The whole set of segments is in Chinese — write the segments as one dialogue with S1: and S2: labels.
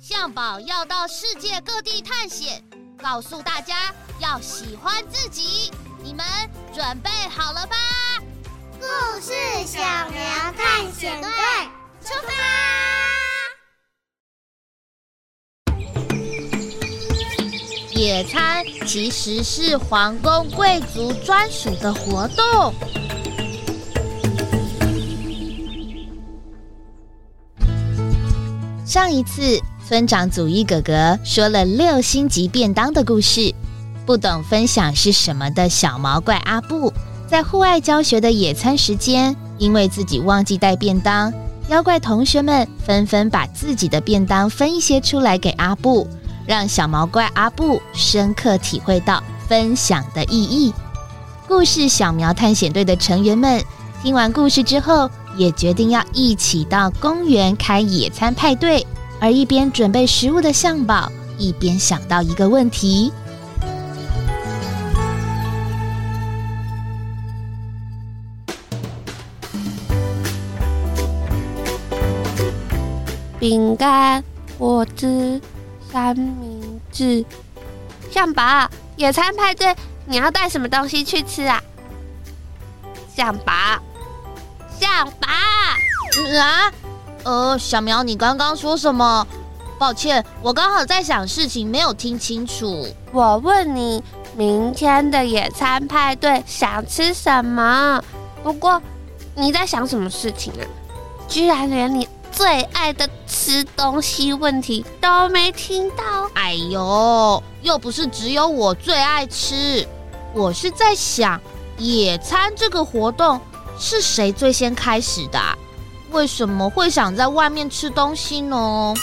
S1: 象宝要到世界各地探险，告诉大家要喜欢自己。你们准备好了吧？
S2: 故事小苗探险队出发！
S1: 野餐其实是皇宫贵族专属的活动。上一次，村长祖一哥哥说了六星级便当的故事。不懂分享是什么的小毛怪阿布，在户外教学的野餐时间，因为自己忘记带便当，妖怪同学们纷纷把自己的便当分一些出来给阿布，让小毛怪阿布深刻体会到分享的意义。故事小苗探险队的成员们听完故事之后，也决定要一起到公园开野餐派对。而一边准备食物的象宝，一边想到一个问题。
S3: 饼干、果汁、三明治，象宝，野餐派对，你要带什么东西去吃啊？象宝，象宝，
S1: 嗯啊，呃，小苗，你刚刚说什么？抱歉，我刚好在想事情，没有听清楚。
S3: 我问你，明天的野餐派对想吃什么？不过你在想什么事情啊？居然连你。最爱的吃东西问题都没听到。
S1: 哎呦，又不是只有我最爱吃。我是在想，野餐这个活动是谁最先开始的？为什么会想在外面吃东西呢？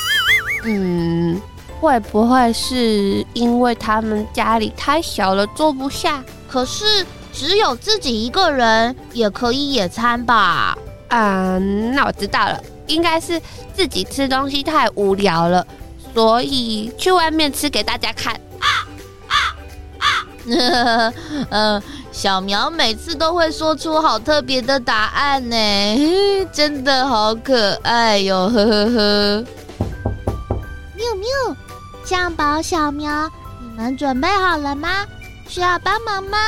S3: 嗯，会不会是因为他们家里太小了，坐不下？
S1: 可是只有自己一个人也可以野餐吧？
S3: 嗯，那我知道了。应该是自己吃东西太无聊了，所以去外面吃给大家看。啊啊
S1: 啊！嗯、呃，小苗每次都会说出好特别的答案呢，真的好可爱哟！呵呵呵。
S2: 喵喵，酱宝、小苗，你们准备好了吗？需要帮忙吗？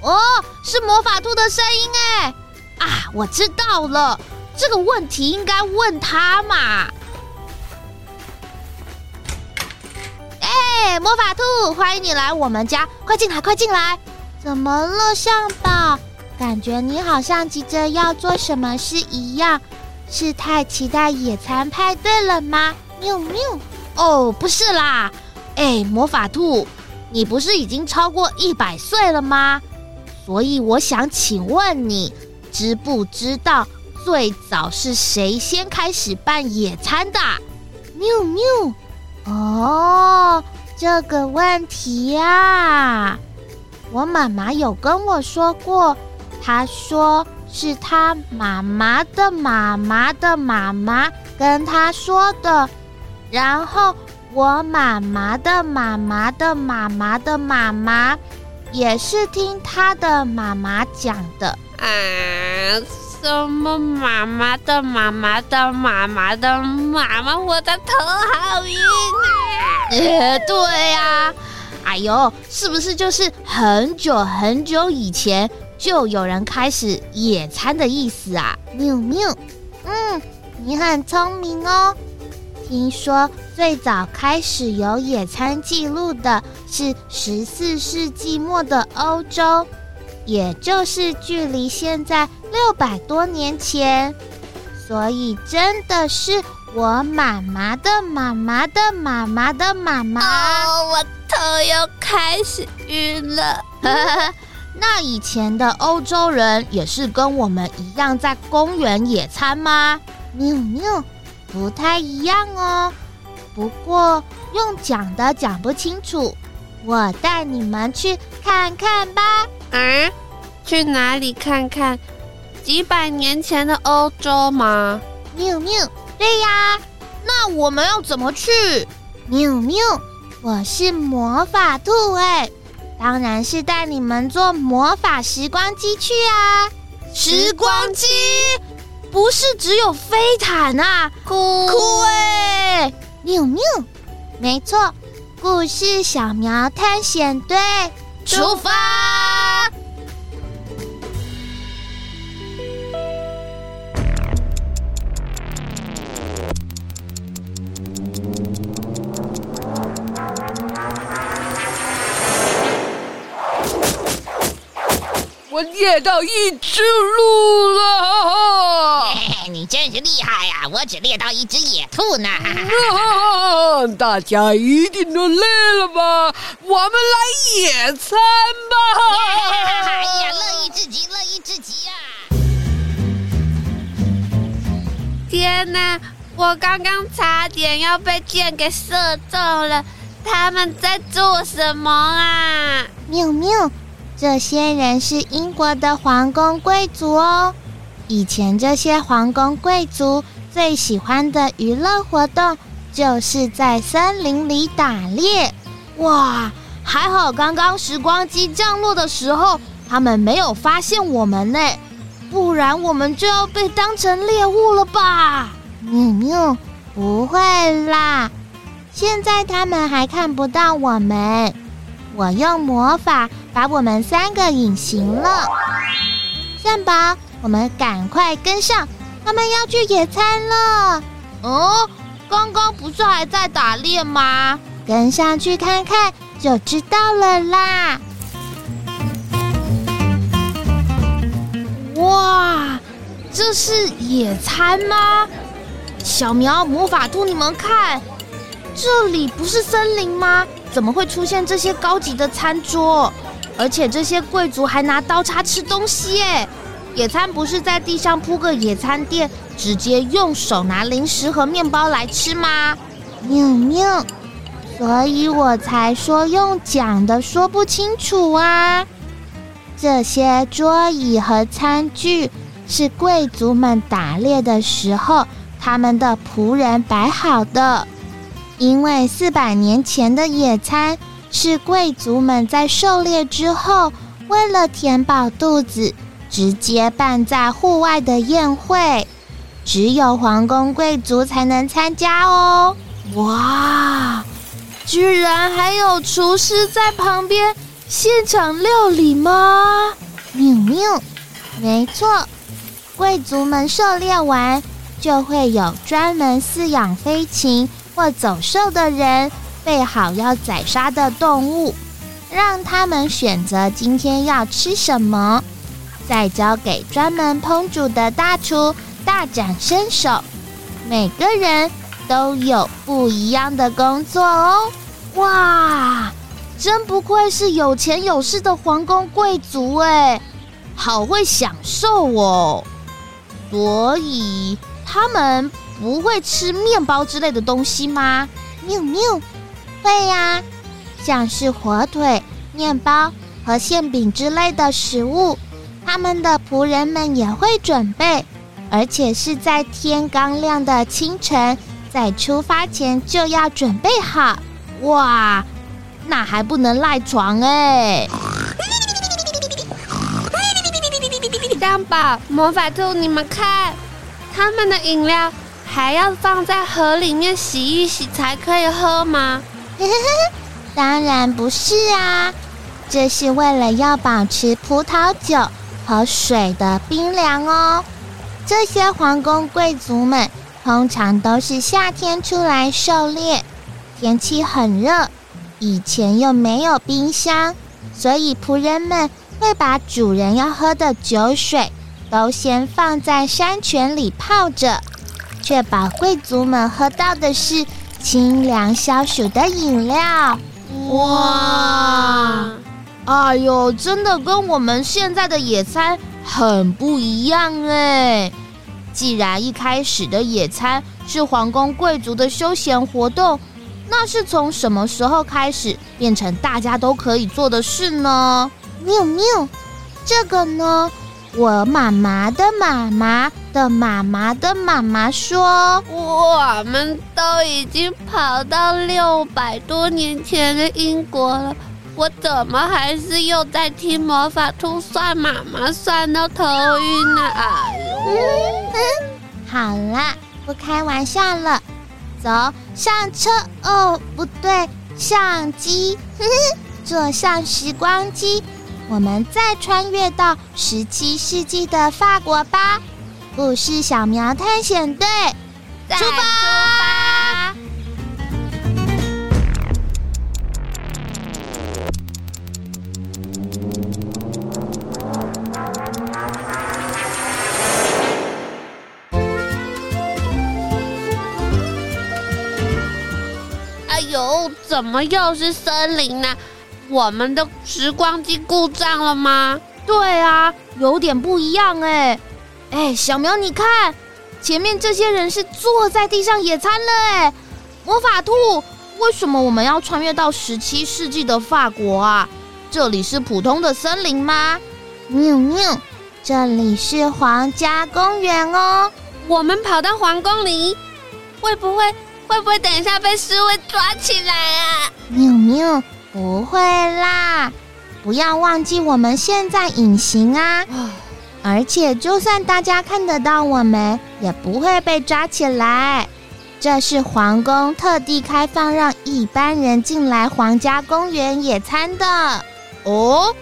S1: 哦，是魔法兔的声音哎！啊，我知道了。这个问题应该问他嘛？哎，魔法兔，欢迎你来我们家，快进来，快进来！
S2: 怎么了，向宝？感觉你好像急着要做什么事一样，是太期待野餐派对了吗？喵喵！
S1: 哦，不是啦，哎，魔法兔，你不是已经超过一百岁了吗？所以我想请问你，知不知道？最早是谁先开始办野餐的？
S2: 喵喵！哦，这个问题呀，我妈妈有跟我说过，她说是她妈妈的妈妈的妈妈跟她说的，然后我妈妈的妈妈的妈妈的妈妈也是听她的妈妈讲的。
S3: 啊。什么妈妈的妈妈的妈妈的妈妈，我的头好晕啊！
S1: 呃，对呀，哎呦，是不是就是很久很久以前就有人开始野餐的意思啊？
S2: 喵喵，嗯，你很聪明哦。听说最早开始有野餐记录的是十四世纪末的欧洲。也就是距离现在六百多年前，所以真的是我妈妈的妈妈的妈妈的妈妈。
S3: 哦，我头又开始晕了。
S1: 那以前的欧洲人也是跟我们一样在公园野餐吗？
S2: 喵喵，不太一样哦。不过用讲的讲不清楚，我带你们去看看吧。
S3: 嗯，去哪里看看？几百年前的欧洲吗？
S2: 喵喵，对呀。
S1: 那我们要怎么去？
S2: 喵喵，我是魔法兔哎，当然是带你们坐魔法时光机去啊！
S1: 时光机不是只有飞毯啊，
S3: 酷酷哎！
S2: 喵喵，
S1: 没错，故事小苗探险队
S4: 出发。
S5: 我猎到一只鹿了！
S4: 嘿嘿，你真是厉害呀、啊！我只猎到一只野兔呢。
S5: 啊、大家一定都累了吧？我们来野餐吧！
S4: 哎呀，乐意至极，乐意至极啊！
S3: 天哪，我刚刚差点要被箭给射中了！他们在做什么啊？
S1: 喵喵。这些人是英国的皇宫贵族哦。以前这些皇宫贵族最喜欢的娱乐活动，就是在森林里打猎。
S6: 哇，还好刚刚时光机降落的时候，他们没有发现我们呢，不然我们就要被当成猎物了吧？
S1: 喵喵，不会啦，现在他们还看不到我们。我用魔法把我们三个隐形了。善宝，我们赶快跟上，他们要去野餐了。
S6: 哦，刚刚不是还在打猎吗？
S1: 跟上去看看就知道了啦。
S6: 哇，这是野餐吗？小苗魔法兔，你们看，这里不是森林吗？怎么会出现这些高级的餐桌？而且这些贵族还拿刀叉吃东西耶！野餐不是在地上铺个野餐垫，直接用手拿零食和面包来吃吗？
S1: 喵喵，所以我才说用讲的说不清楚啊！这些桌椅和餐具是贵族们打猎的时候，他们的仆人摆好的。因为四百年前的野餐是贵族们在狩猎之后，为了填饱肚子，直接办在户外的宴会，只有皇宫贵族才能参加哦。
S6: 哇，居然还有厨师在旁边现场料理吗？
S1: 明明，没错，贵族们狩猎完，就会有专门饲养飞禽。或走兽的人备好要宰杀的动物，让他们选择今天要吃什么，再交给专门烹煮的大厨大展身手。每个人都有不一样的工作哦。
S6: 哇，真不愧是有钱有势的皇宫贵族哎，好会享受哦。所以他们。不会吃面包之类的东西吗？
S1: 喵喵，会呀，像是火腿、面包和馅饼之类的食物，他们的仆人们也会准备，而且是在天刚亮的清晨，在出发前就要准备好。
S6: 哇，那还不能赖床哎！
S3: 三宝，魔法兔，你们看，他们的饮料。还要放在河里面洗一洗才可以喝吗？
S1: 当然不是啊，这是为了要保持葡萄酒和水的冰凉哦。这些皇宫贵族们通常都是夏天出来狩猎，天气很热，以前又没有冰箱，所以仆人们会把主人要喝的酒水都先放在山泉里泡着。确保贵族们喝到的是清凉消暑的饮料。
S6: 哇！哎呦，真的跟我们现在的野餐很不一样哎。既然一开始的野餐是皇宫贵族的休闲活动，那是从什么时候开始变成大家都可以做的事呢？
S1: 喵喵，这个呢？我妈妈的妈妈的妈妈的妈妈说：“
S3: 我们都已经跑到六百多年前的英国了，我怎么还是又在听魔法兔算妈妈算到头晕呢？”哎呦，
S1: 嗯嗯，好啦，不开玩笑了。走上车哦，不对，相机，呵 呵，坐上时光机，我们再穿越到十七世纪的法国吧。故事小苗探险队，出发！
S3: 哎呦，怎么又是森林呢？我们的时光机故障了吗？
S6: 对啊，有点不一样哎。哎，小苗，你看，前面这些人是坐在地上野餐了哎。魔法兔，为什么我们要穿越到十七世纪的法国啊？这里是普通的森林吗？
S1: 喵喵，这里是皇家公园哦。
S3: 我们跑到皇宫里，会不会会不会等一下被侍卫抓起来啊？
S1: 喵喵，不会啦，不要忘记我们现在隐形啊。而且，就算大家看得到我们，也不会被抓起来。这是皇宫特地开放让一般人进来皇家公园野餐的。
S6: 哦，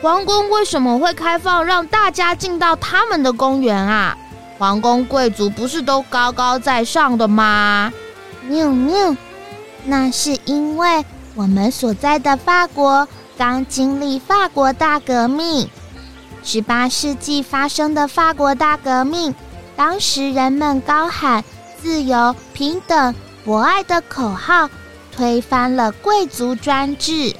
S6: 皇宫为什么会开放让大家进到他们的公园啊？皇宫贵族不是都高高在上的吗？
S1: 喵喵，那是因为我们所在的法国刚经历法国大革命。十八世纪发生的法国大革命，当时人们高喊“自由、平等、博爱”的口号，推翻了贵族专制。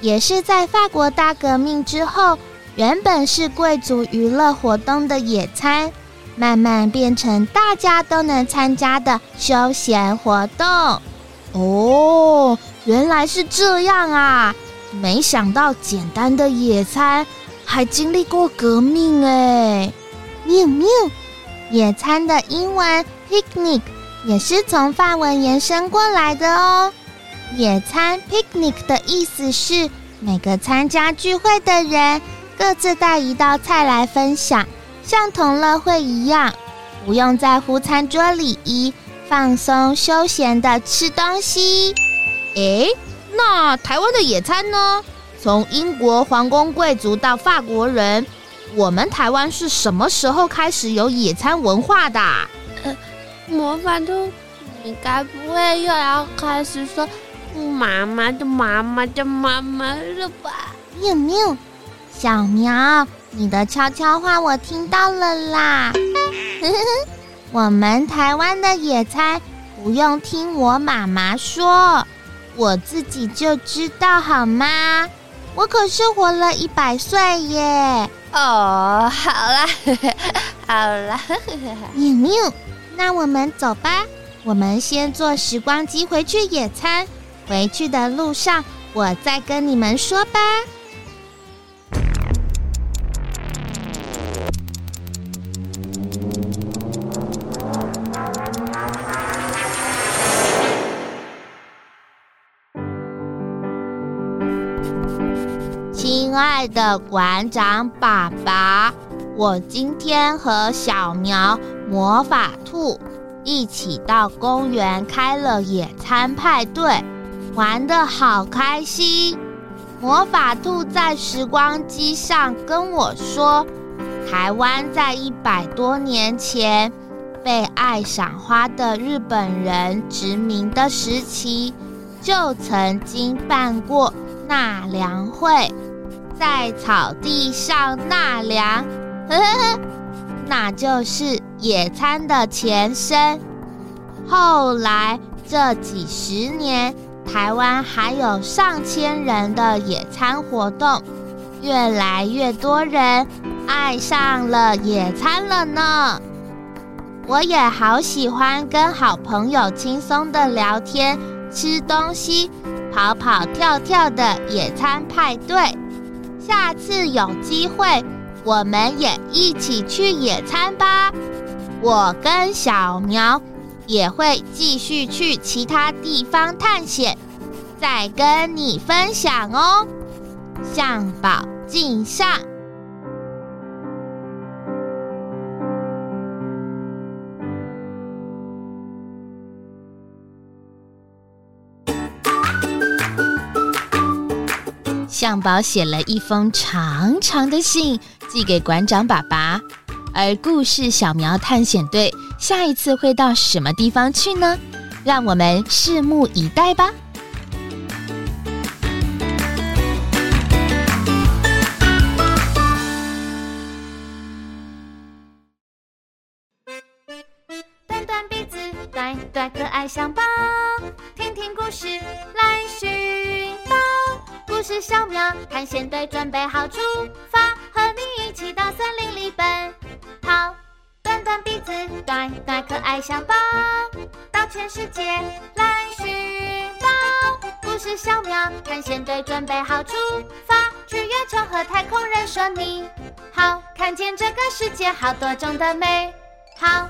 S1: 也是在法国大革命之后，原本是贵族娱乐活动的野餐，慢慢变成大家都能参加的休闲活动。
S6: 哦，原来是这样啊！没想到简单的野餐。还经历过革命哎，
S1: 喵喵！野餐的英文 picnic 也是从法文延伸过来的哦。野餐 picnic 的意思是每个参加聚会的人各自带一道菜来分享，像同乐会一样，不用在乎餐桌礼仪，放松休闲的吃东西。
S6: 诶，那台湾的野餐呢？从英国皇宫贵族到法国人，我们台湾是什么时候开始有野餐文化的？
S3: 呃，魔法兔，你该不会又要开始说妈妈的妈妈的妈妈了吧？
S1: 喵喵，小苗，你的悄悄话我听到了啦。我们台湾的野餐不用听我妈妈说，我自己就知道好吗？我可是活了一百岁耶！
S3: 哦，好啦，好啦，
S1: 妞妞，那我们走吧。我们先坐时光机回去野餐，回去的路上我再跟你们说吧。亲爱的馆长爸爸，我今天和小苗、魔法兔一起到公园开了野餐派对，玩得好开心。魔法兔在时光机上跟我说，台湾在一百多年前被爱赏花的日本人殖民的时期，就曾经办过纳凉会。在草地上纳凉，呵呵呵，那就是野餐的前身。后来这几十年，台湾还有上千人的野餐活动，越来越多人爱上了野餐了呢。我也好喜欢跟好朋友轻松的聊天、吃东西、跑跑跳跳的野餐派对。下次有机会，我们也一起去野餐吧。我跟小苗也会继续去其他地方探险，再跟你分享哦。向宝敬上。
S4: 向宝写了一封长长的信，寄给馆长爸爸。而故事小苗探险队下一次会到什么地方去呢？让我们拭目以待吧。
S1: 短短鼻子，短短可爱象宝，听听故事来寻宝。故事小苗探险队准备好出发，和你一起到森林里奔跑。短短鼻子，短短可爱小宝，到全世界来寻宝。故事小苗探险队准备好出发，去月球和太空人说你好，看见这个世界好多种的美好。